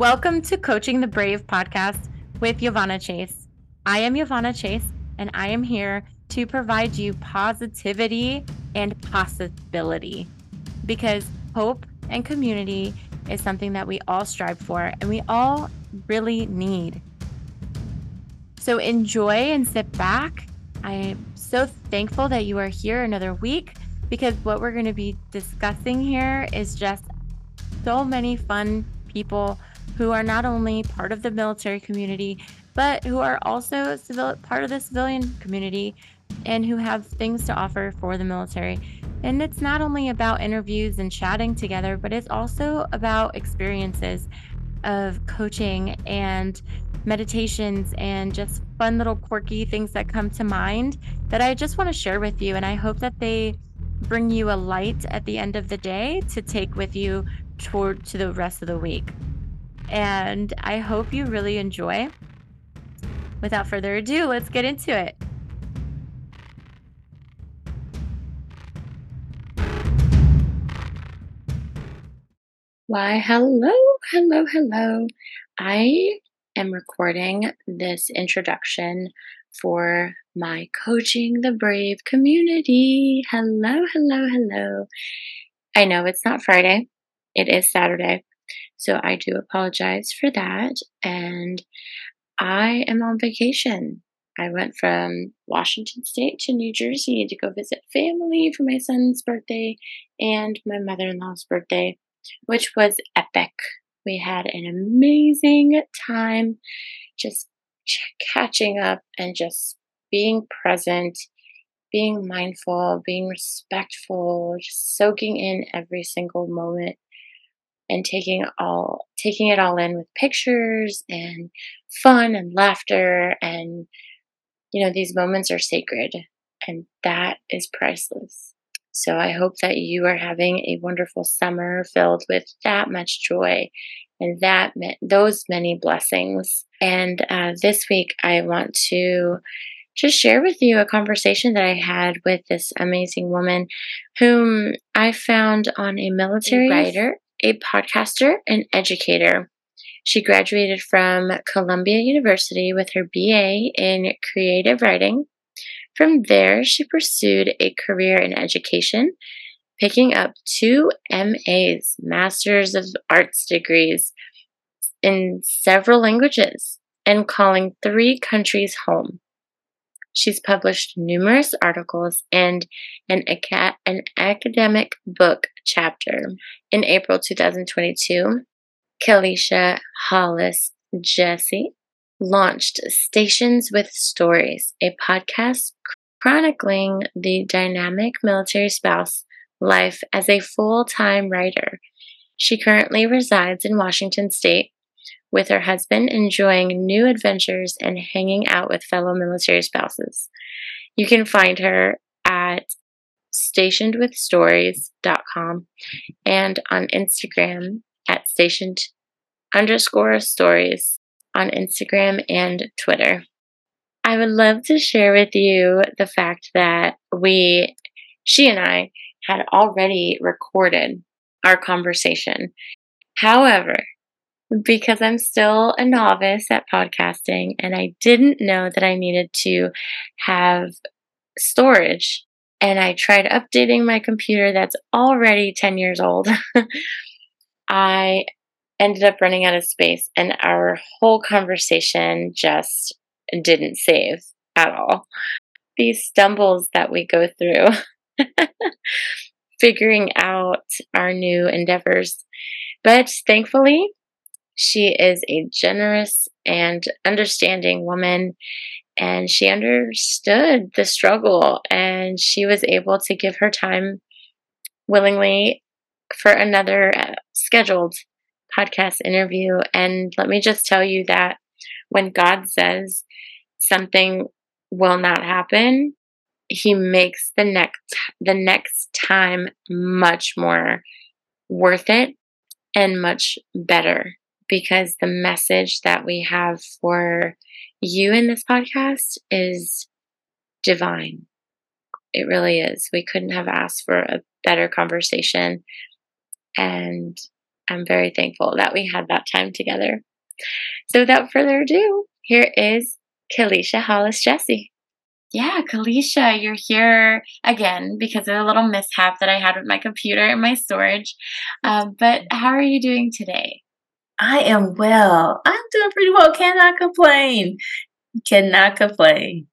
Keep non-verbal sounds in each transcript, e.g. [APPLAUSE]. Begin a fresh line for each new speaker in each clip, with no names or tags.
Welcome to Coaching the Brave podcast with Iovanna Chase. I am Iovanna Chase, and I am here to provide you positivity and possibility because hope and community is something that we all strive for and we all really need. So enjoy and sit back. I am so thankful that you are here another week because what we're going to be discussing here is just so many fun people who are not only part of the military community, but who are also civil, part of the civilian community and who have things to offer for the military. And it's not only about interviews and chatting together, but it's also about experiences of coaching and meditations and just fun little quirky things that come to mind that I just want to share with you. And I hope that they bring you a light at the end of the day to take with you toward to the rest of the week. And I hope you really enjoy. Without further ado, let's get into it. Why, hello, hello, hello. I am recording this introduction for my Coaching the Brave community. Hello, hello, hello. I know it's not Friday, it is Saturday. So I do apologize for that. And I am on vacation. I went from Washington State to New Jersey to go visit family for my son's birthday and my mother in law's birthday which was epic. We had an amazing time just catching up and just being present, being mindful, being respectful, just soaking in every single moment and taking all taking it all in with pictures and fun and laughter and you know these moments are sacred and that is priceless so I hope that you are having a wonderful summer filled with that much joy and that those many blessings. And uh, this week, I want to just share with you a conversation that I had with this amazing woman whom I found on a military writer, a podcaster, and educator. She graduated from Columbia University with her BA in creative writing from there, she pursued a career in education, picking up two MAs, Masters of Arts degrees, in several languages, and calling three countries home. She's published numerous articles and an, aca- an academic book chapter. In April 2022, Kelicia Hollis Jessie launched Stations with Stories, a podcast chronicling the dynamic military spouse life as a full time writer. She currently resides in Washington State with her husband, enjoying new adventures and hanging out with fellow military spouses. You can find her at stationedwithstories.com and on Instagram at stationed underscore stories on Instagram and Twitter. I would love to share with you the fact that we, she and I, had already recorded our conversation. However, because I'm still a novice at podcasting and I didn't know that I needed to have storage, and I tried updating my computer that's already 10 years old, [LAUGHS] I ended up running out of space and our whole conversation just didn't save at all. These stumbles that we go through, [LAUGHS] figuring out our new endeavors. But thankfully, she is a generous and understanding woman, and she understood the struggle, and she was able to give her time willingly for another uh, scheduled podcast interview. And let me just tell you that when God says something will not happen, he makes the next the next time much more worth it and much better because the message that we have for you in this podcast is divine. It really is. We couldn't have asked for a better conversation. And I'm very thankful that we had that time together. So without further ado, here is Kelicia Hollis Jessie. Yeah, Kelicia, you're here again because of a little mishap that I had with my computer and my storage. Um, but how are you doing today?
I am well. I'm doing pretty well. Cannot complain. Cannot complain.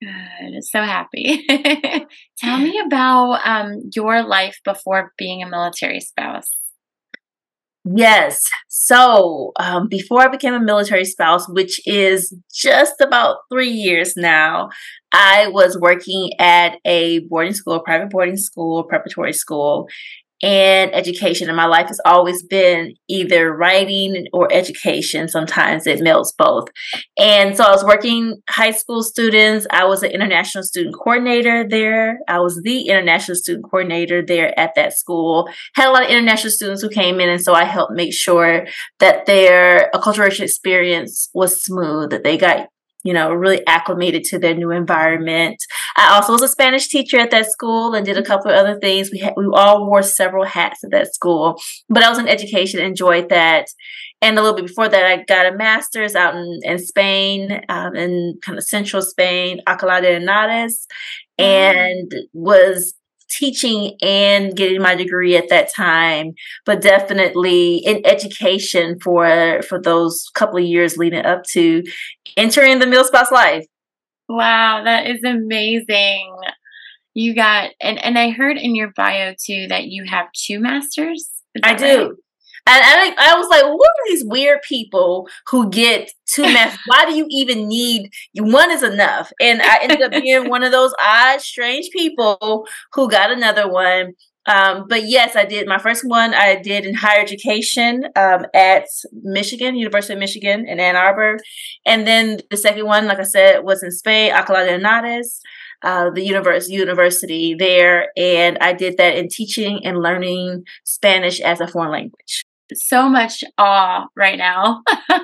Good. So happy. [LAUGHS] Tell me about um, your life before being a military spouse.
Yes. So um, before I became a military spouse, which is just about three years now, I was working at a boarding school, a private boarding school, preparatory school, and education. And my life has always been either writing or education. Sometimes it melts both. And so I was working high school students. I was an international student coordinator there. I was the international student coordinator there at that school. Had a lot of international students who came in. And so I helped make sure that their acculturation experience was smooth, that they got you know, really acclimated to their new environment. I also was a Spanish teacher at that school and did a couple of other things. We had, we all wore several hats at that school, but I was in education, enjoyed that. And a little bit before that, I got a master's out in, in Spain, um, in kind of central Spain, Alcalá de Henares, mm-hmm. and was teaching and getting my degree at that time, but definitely in education for for those couple of years leading up to entering the MilSpouse life.
Wow, that is amazing. You got and and I heard in your bio too that you have two masters.
I do. And I, I was like, what are these weird people who get two masters? Why do you even need one is enough? And I ended up [LAUGHS] being one of those odd, strange people who got another one. Um, but yes, I did. My first one I did in higher education um, at Michigan, University of Michigan in Ann Arbor. And then the second one, like I said, was in Spain, Alcalá de Henares. Uh, the universe, university there, and I did that in teaching and learning Spanish as a foreign language
so much awe right now. [LAUGHS]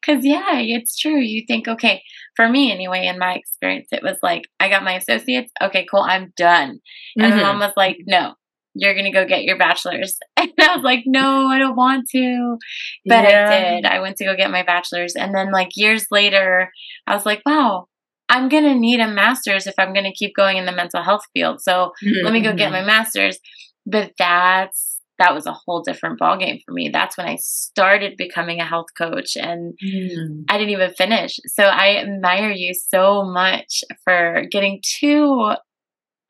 Because, yeah, it's true. You think, okay, for me anyway, in my experience, it was like, I got my associates. Okay, cool, I'm done. And mm-hmm. my mom was like, no, you're going to go get your bachelor's. [LAUGHS] And I was like, no, I don't want to. But yeah. I did. I went to go get my bachelor's. And then, like, years later, I was like, wow, I'm going to need a master's if I'm going to keep going in the mental health field. So mm-hmm. let me go get mm-hmm. my master's. But that's that was a whole different ballgame for me. That's when I started becoming a health coach and mm. I didn't even finish. So I admire you so much for getting two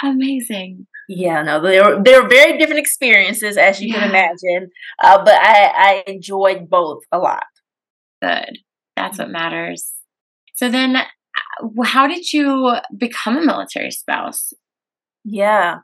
amazing.
Yeah, no, they're they're very different experiences as you yeah. can imagine. Uh, but I, I enjoyed both a lot.
Good. That's what matters. So then uh, how did you become a military spouse?
Yeah.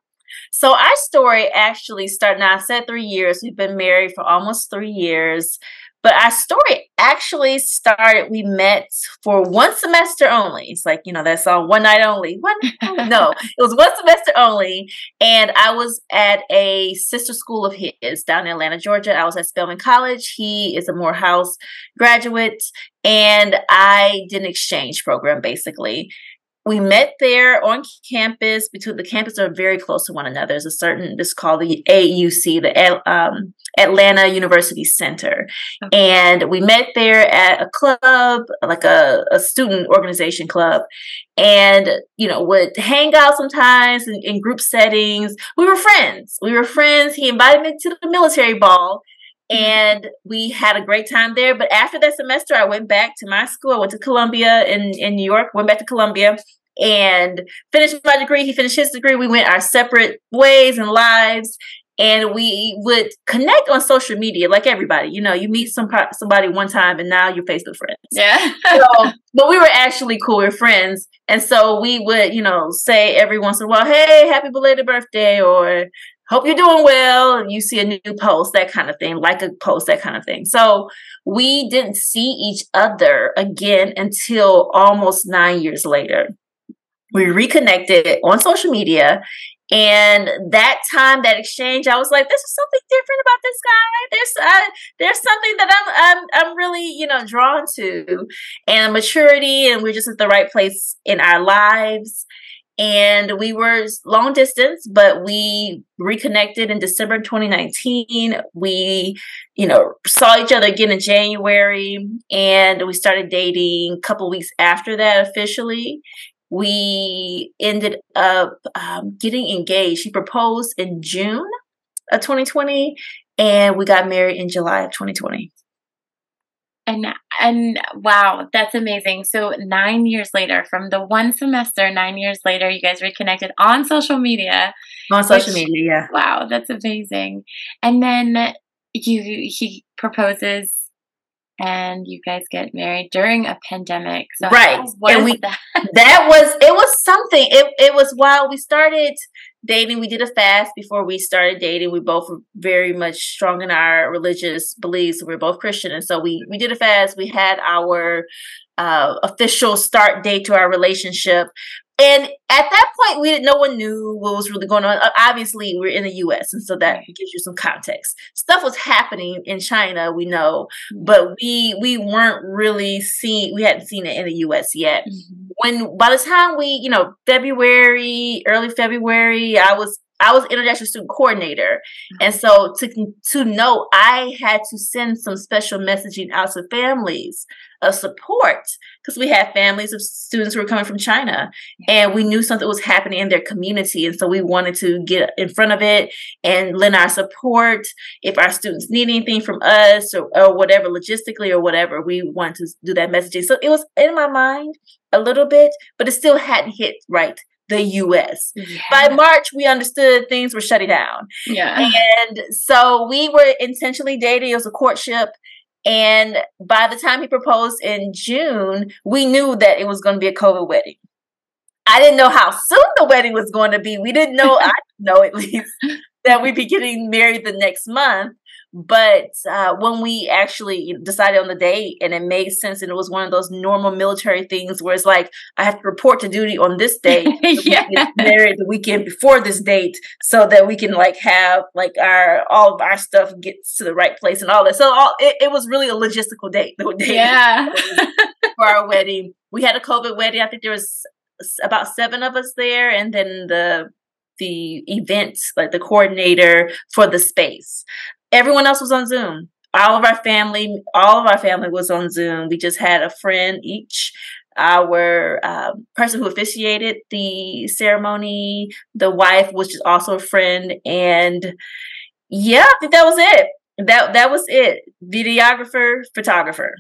So our story actually started. Now I said three years. We've been married for almost three years. But our story actually started, we met for one semester only. It's like, you know, that's all One Night Only. One [LAUGHS] No, it was one semester only. And I was at a sister school of his down in Atlanta, Georgia. I was at Spelman College. He is a Morehouse graduate. And I did an exchange program basically we met there on campus. Between the campus are very close to one another. There's a certain this is called the AUC, the um, Atlanta University Center, okay. and we met there at a club, like a, a student organization club, and you know would hang out sometimes in, in group settings. We were friends. We were friends. He invited me to the military ball. Mm-hmm. and we had a great time there. But after that semester, I went back to my school. I went to Columbia in, in New York, went back to Columbia and finished my degree. He finished his degree. We went our separate ways and lives. And we would connect on social media like everybody. You know, you meet some somebody one time and now you're Facebook friends.
Yeah.
so, but we were actually cool. We're friends. And so we would, you know, say every once in a while, hey, happy belated birthday, or hope you're doing well. You see a new post, that kind of thing, like a post, that kind of thing. So we didn't see each other again until almost nine years later. We reconnected on social media. And that time, that exchange, I was like, "This is something different about this guy. There's, uh, there's something that I'm, I'm, I'm really, you know, drawn to, and maturity, and we're just at the right place in our lives." And we were long distance but we reconnected in december 2019 we you know saw each other again in january and we started dating a couple weeks after that officially. We ended up um, getting engaged. He proposed in june of 2020 and we got married in july of 2020
and and wow, that's amazing. So 9 years later from the one semester, 9 years later you guys reconnected on social media.
On social which, media, yeah.
Wow, that's amazing. And then you he proposes and you guys get married during a pandemic.
So right. and we [LAUGHS] that? that was it was something. It it was while we started dating. We did a fast before we started dating. We both were very much strong in our religious beliefs. We are both Christian, and so we we did a fast. We had our uh, official start date to our relationship. And at that point, we didn't. No one knew what was really going on. Obviously, we're in the U.S., and so that gives you some context. Stuff was happening in China, we know, mm-hmm. but we we weren't really seeing. We hadn't seen it in the U.S. yet. Mm-hmm. When by the time we, you know, February, early February, I was I was international student coordinator, and so to to know, I had to send some special messaging out to families of support because we had families of students who were coming from China, and we knew something was happening in their community, and so we wanted to get in front of it and lend our support. If our students need anything from us or, or whatever, logistically or whatever, we wanted to do that messaging. So it was in my mind a little bit, but it still hadn't hit right the US. Yeah. By March, we understood things were shutting down.
Yeah.
And so we were intentionally dating. It was a courtship. And by the time he proposed in June, we knew that it was going to be a COVID wedding. I didn't know how soon the wedding was going to be. We didn't know, I didn't know at least, that we'd be getting married the next month. But uh, when we actually decided on the date and it made sense, and it was one of those normal military things where it's like, I have to report to duty on this date, [LAUGHS] yeah. married the weekend before this date, so that we can like have like our all of our stuff gets to the right place and all that. So all, it, it was really a logistical date. The [LAUGHS]
date yeah. [LAUGHS]
for our wedding, we had a COVID wedding. I think there was about seven of us there, and then the the event, like the coordinator for the space everyone else was on Zoom. All of our family, all of our family was on Zoom. We just had a friend each. Our uh, person who officiated the ceremony, the wife, was just also a friend, and yeah, I think that was it. That that was it. Videographer, photographer.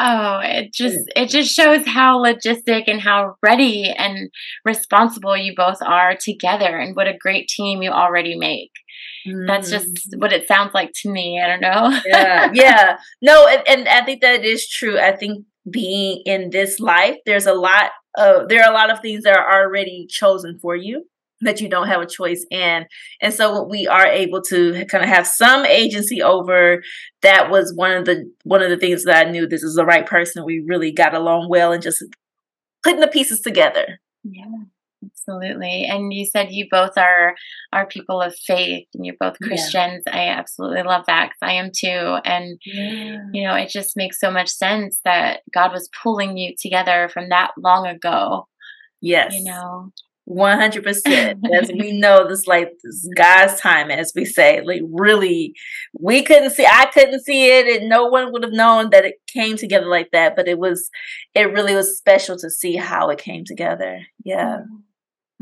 Oh, it just it just shows how logistic and how ready and responsible you both are together and what a great team you already make. Mm. That's just mm. what it sounds like to me. I don't know.
yeah, yeah. No, and, and I think that is true. I think being in this life, there's a lot of there are a lot of things that are already chosen for you that you don't have a choice in. And so we are able to kind of have some agency over that was one of the one of the things that I knew this is the right person. We really got along well and just putting the pieces together.
Yeah. Absolutely. And you said you both are are people of faith and you're both Christians. Yeah. I absolutely love that cuz I am too. And yeah. you know, it just makes so much sense that God was pulling you together from that long ago.
Yes.
You know.
100% [LAUGHS] as we know this like this god's time as we say like really we couldn't see i couldn't see it and no one would have known that it came together like that but it was it really was special to see how it came together yeah mm.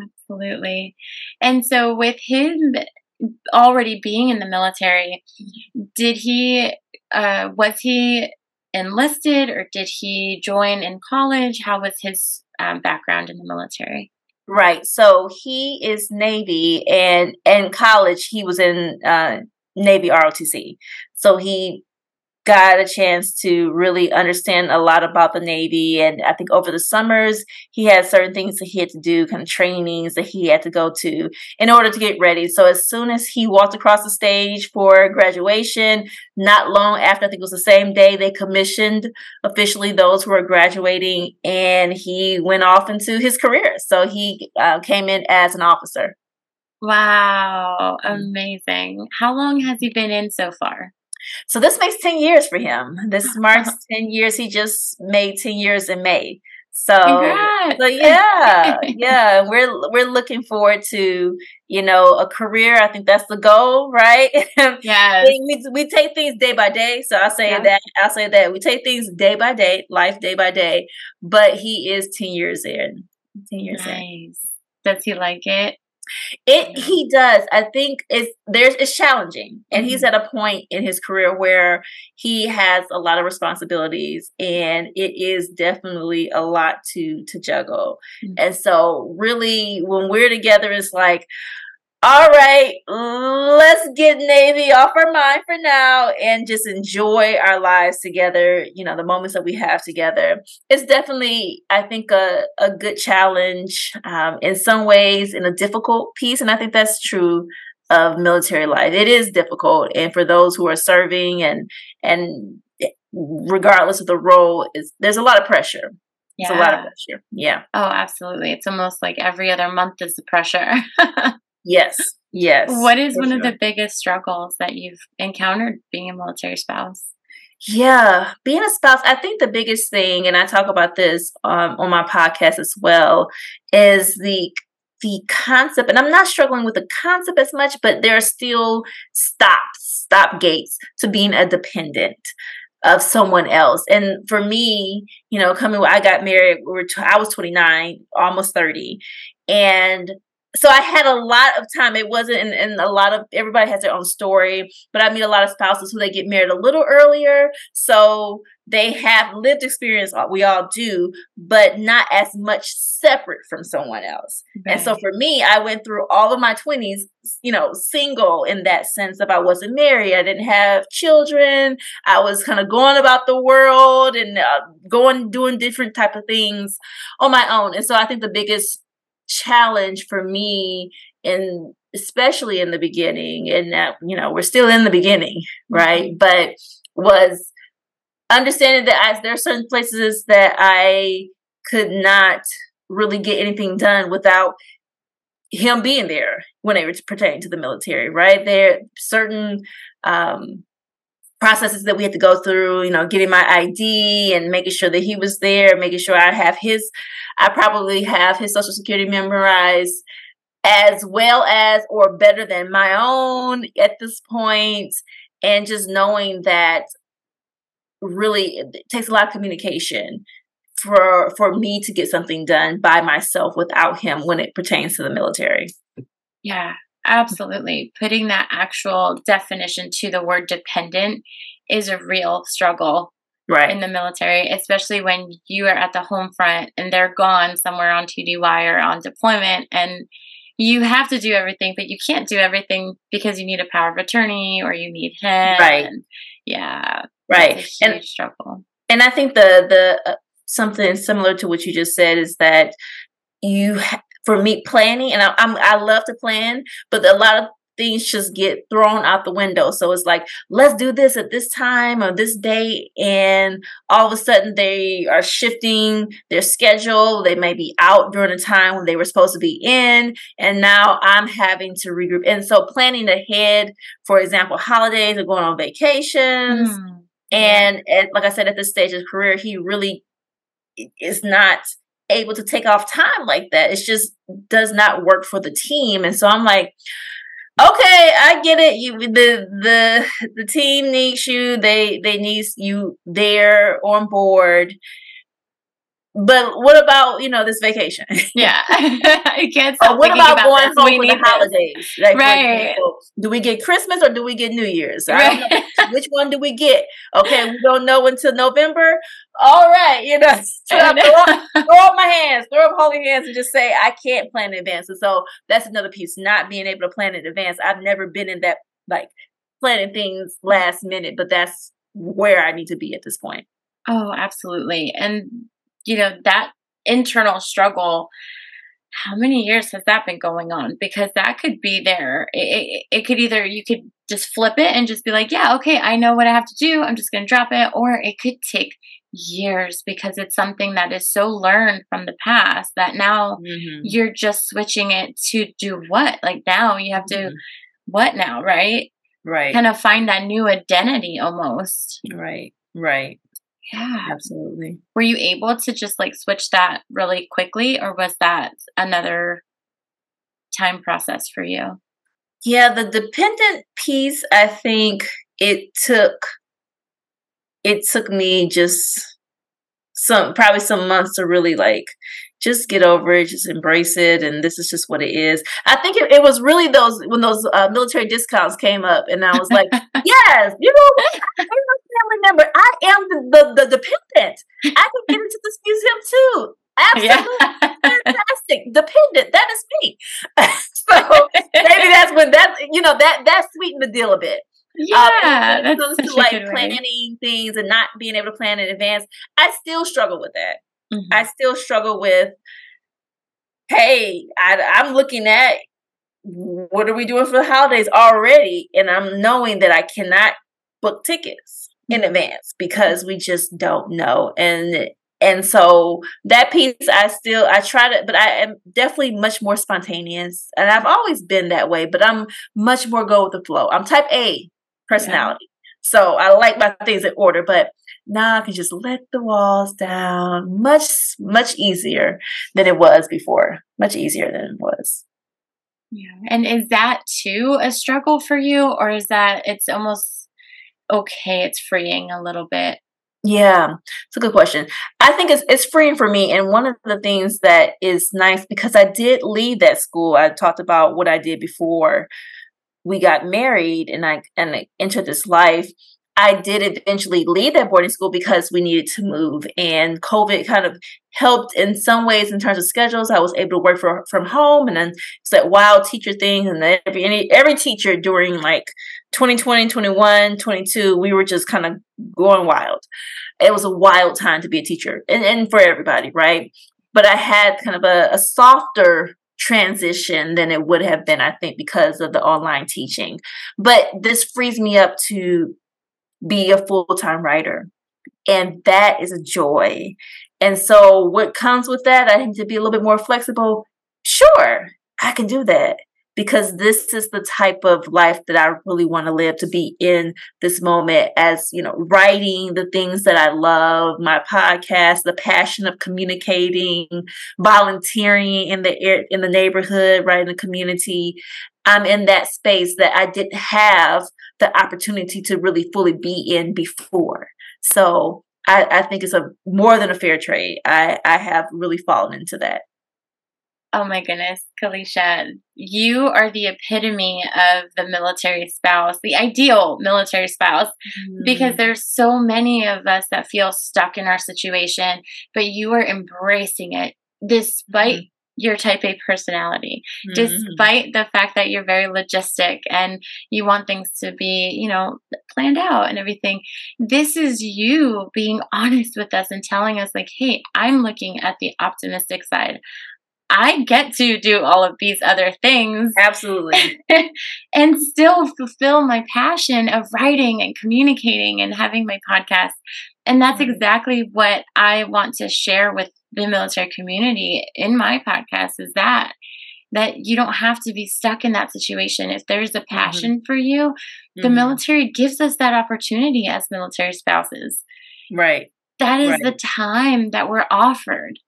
Absolutely. And so, with him already being in the military, did he, uh, was he enlisted or did he join in college? How was his um, background in the military?
Right. So he is Navy, and in college he was in uh, Navy ROTC. So he got a chance to really understand a lot about the Navy. And I think over the summers, he had certain things that he had to do, kind of trainings that he had to go to in order to get ready. So as soon as he walked across the stage for graduation, not long after, I think it was the same day, they commissioned officially those who were graduating and he went off into his career. So he uh, came in as an officer.
Wow, mm. amazing. How long has he been in so far?
So this makes 10 years for him. This [LAUGHS] marks 10 years. He just made 10 years in May. So, so yeah, yeah, we're we're looking forward to you know a career. I think that's the goal, right? [LAUGHS]
Yeah,
we, we take things day by day. So I'll say yeah. that I'll say that we take things day by day, life day by day. But he is ten years in. Ten years nice. in.
Does he like it?
It he does. I think it's there's it's challenging, and mm-hmm. he's at a point in his career where he has a lot of responsibilities, and it is definitely a lot to to juggle. Mm-hmm. And so, really, when we're together, it's like, all right, let's get Navy off our mind for now and just enjoy our lives together, you know, the moments that we have together. It's definitely, I think, a, a good challenge um, in some ways, in a difficult piece. And I think that's true of military life. It is difficult. And for those who are serving and, and regardless of the role, is there's a lot of pressure. Yeah. It's a lot of pressure. Yeah.
Oh, absolutely. It's almost like every other month is the pressure. [LAUGHS]
Yes. Yes.
What is one sure. of the biggest struggles that you've encountered being a military spouse?
Yeah, being a spouse, I think the biggest thing, and I talk about this um, on my podcast as well, is the the concept. And I'm not struggling with the concept as much, but there are still stops, stop gates to being a dependent of someone else. And for me, you know, coming, I got married. We were, t- I was 29, almost 30, and so I had a lot of time. It wasn't, and, and, a lot of everybody has their own story, but I meet a lot of spouses who they get married a little earlier. So they have lived experience, uh, we all do, but not as much separate from someone else. Right. And so for me, I went through all of my 20s, you know, single in that sense of I wasn't married, I didn't have children, I was kind of going about the world and uh, going, doing different type of things on my own. And so I think the biggest challenge for me in especially in the beginning and that you know we're still in the beginning right mm-hmm. but was understanding that as there are certain places that i could not really get anything done without him being there when it pertained to the military right there certain um processes that we had to go through, you know, getting my ID and making sure that he was there, making sure I have his, I probably have his social security memorized as well as or better than my own at this point, and just knowing that really it takes a lot of communication for for me to get something done by myself without him when it pertains to the military.
Yeah, Absolutely. Putting that actual definition to the word dependent is a real struggle
right.
in the military, especially when you are at the home front and they're gone somewhere on TDY or on deployment and you have to do everything, but you can't do everything because you need a power of attorney or you need him.
Right.
And yeah.
Right.
and struggle.
And I think the the uh, something similar to what you just said is that you ha- for me planning and I, I'm I love to plan, but a lot of things just get thrown out the window. So it's like, let's do this at this time or this date. And all of a sudden they are shifting their schedule. They may be out during a time when they were supposed to be in. And now I'm having to regroup. And so planning ahead, for example, holidays or going on vacations. Mm. And at, like I said, at this stage of career, he really is not able to take off time like that. It just does not work for the team. And so I'm like, okay, I get it. You the the the team needs you. They they need you there on board. But what about you know this vacation? [LAUGHS]
Yeah, [LAUGHS] I can't. Stop
what about, about going this. home for the holidays? Like, right? Example, do we get Christmas or do we get New Year's? Right. [LAUGHS] Which one do we get? Okay, we don't know until November. All right, you know, throw, up, throw up my hands, throw up holy hands, and just say I can't plan in advance. And so that's another piece, not being able to plan in advance. I've never been in that like planning things last minute, but that's where I need to be at this point.
Oh, absolutely. And you know, that internal struggle, how many years has that been going on? Because that could be there. It, it, it could either, you could just flip it and just be like, yeah, okay, I know what I have to do. I'm just going to drop it. Or it could take years because it's something that is so learned from the past that now mm-hmm. you're just switching it to do what? Like now you have to, mm-hmm. what now, right?
Right.
Kind of find that new identity almost.
Right. Right.
Yeah.
Absolutely.
Were you able to just like switch that really quickly or was that another time process for you?
Yeah, the dependent piece, I think it took it took me just some probably some months to really like just get over it, just embrace it, and this is just what it is. I think it, it was really those when those uh, military discounts came up, and I was like, [LAUGHS] yes, you know, I a family member. I am the, the, the dependent. I can get into this museum too. Absolutely yeah. fantastic. [LAUGHS] Dependent. That is me. [LAUGHS] so maybe that's when that you know that that sweetened the deal a bit.
Yeah,
um, when it comes to like planning things and not being able to plan in advance, I still struggle with that. Mm-hmm. I still struggle with, hey, I, I'm looking at what are we doing for the holidays already, and I'm knowing that I cannot book tickets in mm-hmm. advance because we just don't know. And and so that piece i still i try to but i am definitely much more spontaneous and i've always been that way but i'm much more go with the flow. I'm type a personality. Yeah. so i like my things in order but now i can just let the walls down much much easier than it was before much easier than it was.
Yeah. And is that too a struggle for you or is that it's almost okay it's freeing a little bit
yeah, it's a good question. I think it's it's freeing for me, and one of the things that is nice because I did leave that school. I talked about what I did before we got married, and I and I entered this life. I did eventually leave that boarding school because we needed to move, and COVID kind of helped in some ways in terms of schedules. I was able to work for, from home, and then it's that wild teacher thing, and every any, every teacher during like 2020, 21, 22, we were just kind of going wild. It was a wild time to be a teacher, and, and for everybody, right? But I had kind of a, a softer transition than it would have been, I think, because of the online teaching. But this frees me up to be a full time writer. And that is a joy. And so, what comes with that, I need to be a little bit more flexible. Sure, I can do that because this is the type of life that I really want to live to be in this moment as, you know, writing the things that I love, my podcast, the passion of communicating, volunteering in the air, in the neighborhood, right in the community. I'm in that space that I didn't have the opportunity to really fully be in before. So I, I think it's a more than a fair trade. I, I have really fallen into that.
Oh my goodness, Kelicia, you are the epitome of the military spouse, the ideal military spouse, mm. because there's so many of us that feel stuck in our situation, but you are embracing it despite mm your type A personality, mm-hmm. despite the fact that you're very logistic and you want things to be, you know, planned out and everything. This is you being honest with us and telling us, like, hey, I'm looking at the optimistic side. I get to do all of these other things.
Absolutely. [LAUGHS]
and still fulfill my passion of writing and communicating and having my podcast. And that's mm-hmm. exactly what I want to share with the military community in my podcast is that that you don't have to be stuck in that situation. If there's a mm-hmm. passion mm-hmm. for you, the mm-hmm. military gives us that opportunity as military spouses.
Right.
That is right. the time that we're offered.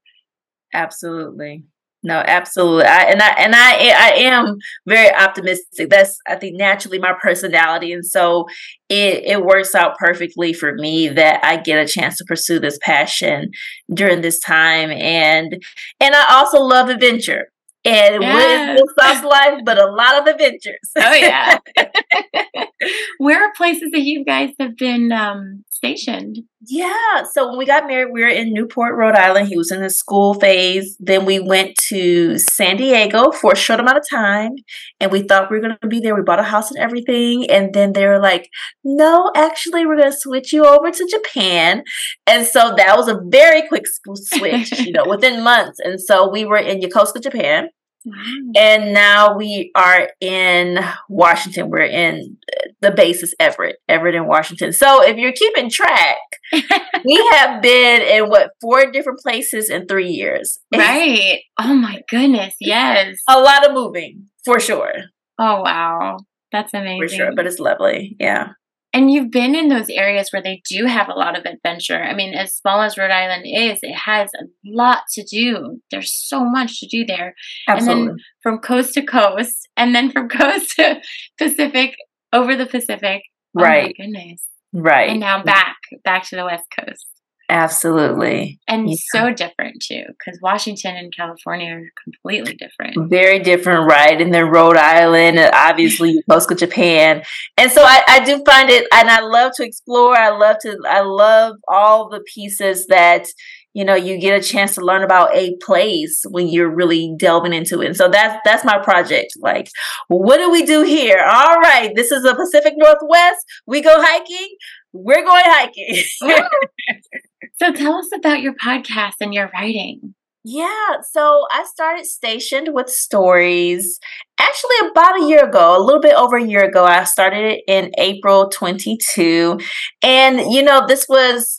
Absolutely. No, absolutely. I, and I and I I am very optimistic. That's I think naturally my personality, and so it it works out perfectly for me that I get a chance to pursue this passion during this time, and and I also love adventure. And yes. with South life, but a lot of adventures.
Oh yeah. [LAUGHS] [LAUGHS] Where are places that you guys have been um, stationed?
Yeah. So when we got married, we were in Newport, Rhode Island. He was in the school phase. Then we went to San Diego for a short amount of time, and we thought we were going to be there. We bought a house and everything, and then they were like, "No, actually, we're going to switch you over to Japan." And so that was a very quick switch, you know, within months. And so we were in Yokosuka, Japan. And now we are in Washington. We're in the base is Everett, Everett in Washington. So if you're keeping track, [LAUGHS] we have been in what four different places in three years. [LAUGHS]
Right. Oh my goodness. Yes.
A lot of moving for sure.
Oh wow. That's amazing.
For sure. But it's lovely. Yeah.
And you've been in those areas where they do have a lot of adventure. I mean, as small as Rhode Island is, it has a lot to do. There's so much to do there.
Absolutely.
And then from coast to coast, and then from [LAUGHS] coast to Pacific, over the Pacific.
Right.
Oh my goodness.
Right.
And now back, back to the West Coast.
Absolutely.
And
Yeah.
so different too, because Washington and California are completely different.
Very different, right? And then Rhode Island, and obviously to Japan. And so I, I do find it and I love to explore. I love to I love all the pieces that you know you get a chance to learn about a place when you're really delving into it. And so that's that's my project. Like, what do we do here? All right, this is the Pacific Northwest. We go hiking. We're going hiking. [LAUGHS]
So tell us about your podcast and your writing.
Yeah, so I started Stationed with Stories actually about a year ago, a little bit over a year ago. I started it in April 22. And, you know, this was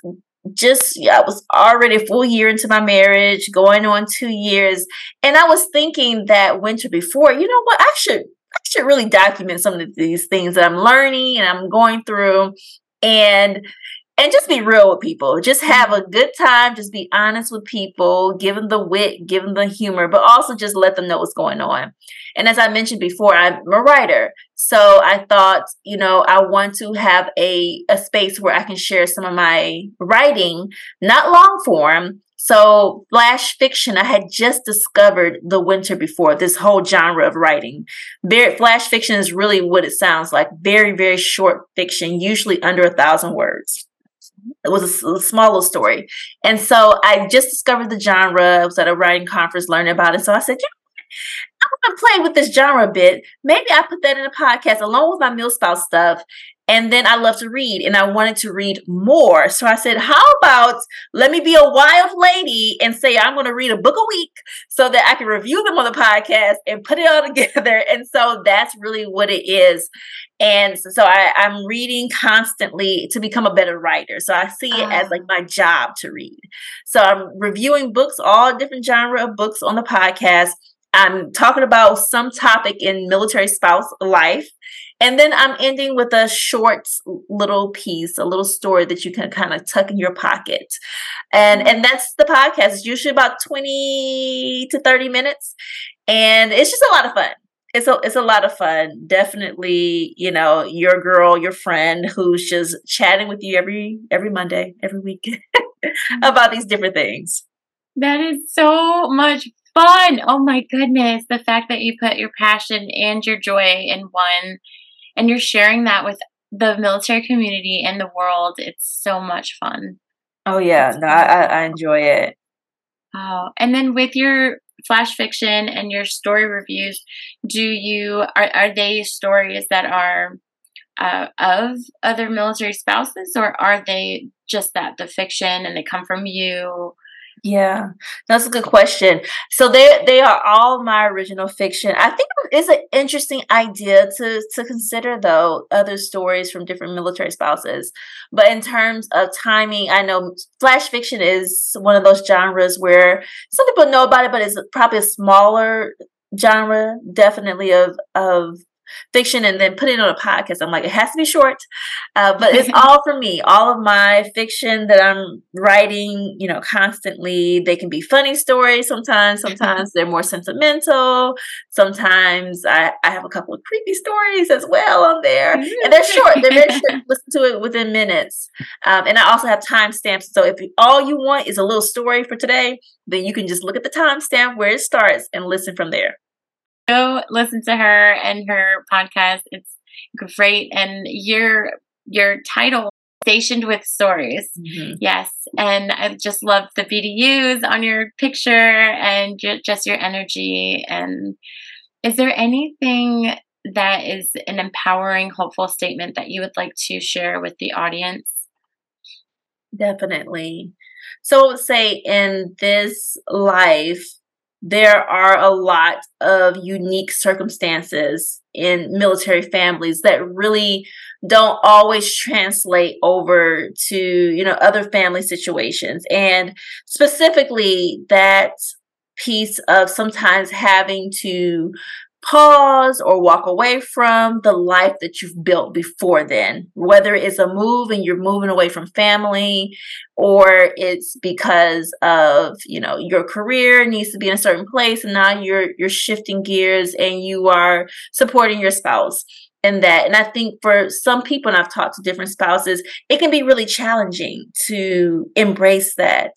just, yeah, I was already a full year into my marriage, going on two years. And I was thinking that winter before, you know what, I should. I should really document some of these things that I'm learning and I'm going through and and just be real with people. Just have a good time. Just be honest with people. Give them the wit, give them the humor, but also just let them know what's going on. And as I mentioned before, I'm a writer. So I thought, you know, I want to have a, a space where I can share some of my writing, not long form. So flash fiction, I had just discovered the winter before this whole genre of writing. Very, flash fiction is really what it sounds like. Very, very short fiction, usually under a thousand words it was a small little story. And so I just discovered the genre. I was at a writing conference learning about it. So I said, know, I'm going to play with this genre a bit. Maybe I put that in a podcast along with my MilSpouse stuff. And then I love to read and I wanted to read more. So I said, how about let me be a wild lady and say I'm going to read a book a week so that I can review them on the podcast and put it all [LAUGHS] together. And so that's really what it is. And so, I, I'm reading constantly to become a better writer. So I see it as like ah. my job to read. So I'm reviewing books, all different genre of books on the podcast. I'm talking about some topic in military spouse life. And then I'm ending with a short little piece, a little story that you can kind of tuck in your pocket. And and that's the podcast. It's usually about 20 to 30 minutes. And it's just a lot of fun it's a it's a lot of fun. Definitely, you know, your girl, your friend who's just chatting with you every every Monday, every week [LAUGHS] mm-hmm. about these different things.
That is so much fun. Oh my goodness. The fact that you put your passion and your joy in one and you're sharing that with the military community and the world, it's so much fun.
Oh yeah, no, I I, enjoy it.
Oh, and then with your flash fiction and your story reviews, do you are are they stories that are uh, of other military spouses, or are they just that the fiction and they come from you?
Yeah, that's a good question. So they they are all my original fiction. I think it's an interesting idea to to consider though other stories from different military spouses. But in terms of timing, I know flash fiction is one of those genres where some people know about it, but it's probably a smaller genre, definitely of of fiction and then put it on a podcast. I'm like, it has to be short, uh, but it's [LAUGHS] all for me. All of my fiction that I'm writing, you know, constantly. They can be funny stories sometimes. [LAUGHS] Sometimes they're more sentimental. Sometimes I, I have a couple of creepy stories as well on there, and they're short. They're very short. [LAUGHS] Listen to it within minutes. Um, and I also have timestamps. So if you, all you want is a little story for today, then you can just look at the timestamp where it starts and listen from there
go listen to her and her podcast. It's great. And your your title, Stationed with Stories.
Mm-hmm.
Yes. And I just love the BDUs on your picture and ju- just your energy. And is there anything that is an empowering, hopeful statement that you would like to share with the audience?
Definitely. So I would say in this life, there are a lot of unique circumstances in military families that really don't always translate over to you know other family situations. And specifically that piece of sometimes having to pause or walk away from the life that you've built before then. Whether it's a move and you're moving away from family or it's because of you know your career needs to be in a certain place and now you're you're shifting gears and you are supporting your spouse in that. And i think for some people and i've talked to different spouses it can be really challenging to embrace that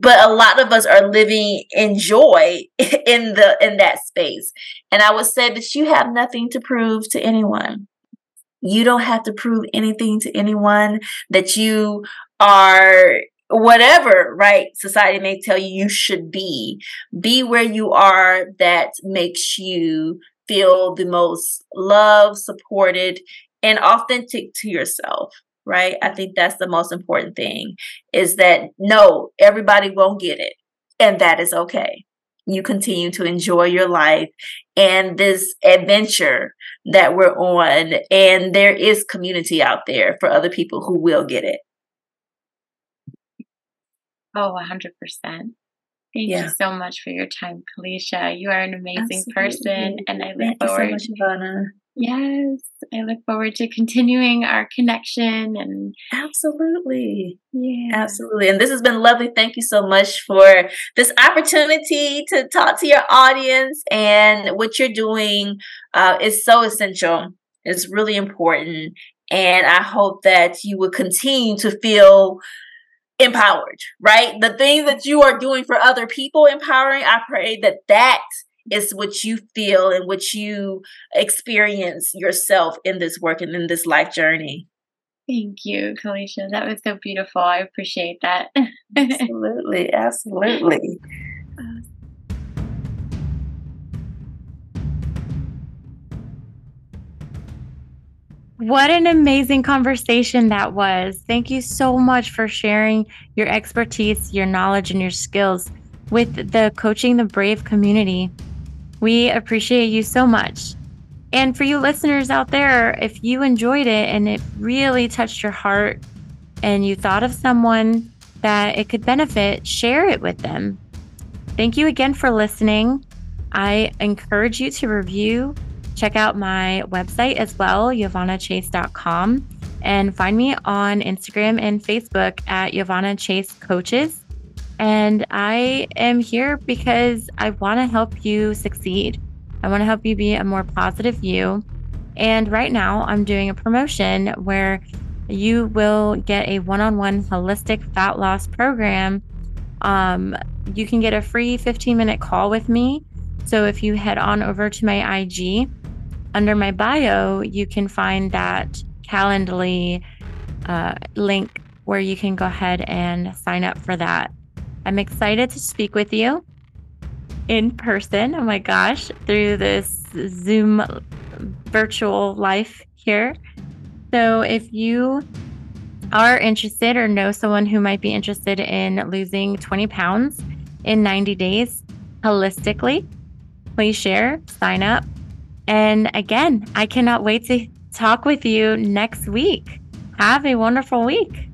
but a lot of us are living in joy [LAUGHS] in the in that space. And i would say that you have nothing to prove to anyone. You don't have to prove anything to anyone that you are whatever right society may tell you you should be. Be where you are that makes you feel the most loved supported and authentic to yourself right? I think that's the most important thing is that no, everybody won't get it. And that is okay. You continue to enjoy your life and this adventure that we're on. And there is community out there for other people who will get it.
Oh, 100%. Thank yeah. you so much for your time, Kelicia. You are an amazing Absolutely. person, and I look Thank forward. You so much, Iovanna. Yes, I look forward to continuing our connection and
absolutely. Yeah. Absolutely. And this has been lovely. Thank you so much for this opportunity to talk to your audience and what you're doing uh, is so essential. It's really important. And I hope that you will continue to feel empowered, right? The things that you are doing for other people empowering, I pray that that is what you feel and what you experience yourself in this work and in this life journey.
Thank you, Kelicia. That was so beautiful. I appreciate that. [LAUGHS]
absolutely. Absolutely.
What an amazing conversation that was. Thank you so much for sharing your expertise, your knowledge, and your skills with the Coaching the Brave community. We appreciate you so much. And for you listeners out there, if you enjoyed it and it really touched your heart and you thought of someone that it could benefit, share it with them. Thank you again for listening. I encourage you to review, check out my website as well, IovannaChase.com, and find me on Instagram and Facebook at Iovanna Chase Coaches. And I am here because I want to help you succeed. I want to help you be a more positive you. And right now, I'm doing a promotion where you will get a one on one holistic fat loss program. Um, you can get a free 15 minute call with me. So if you head on over to my IG, under my bio, you can find that Calendly uh, link where you can go ahead and sign up for that. I'm excited to speak with you in person. Oh my gosh, through this Zoom virtual life here. So if you are interested or know someone who might be interested in losing 20 pounds in 90 days holistically, please share, sign up. And again, I cannot wait to talk with you next week. Have a wonderful week.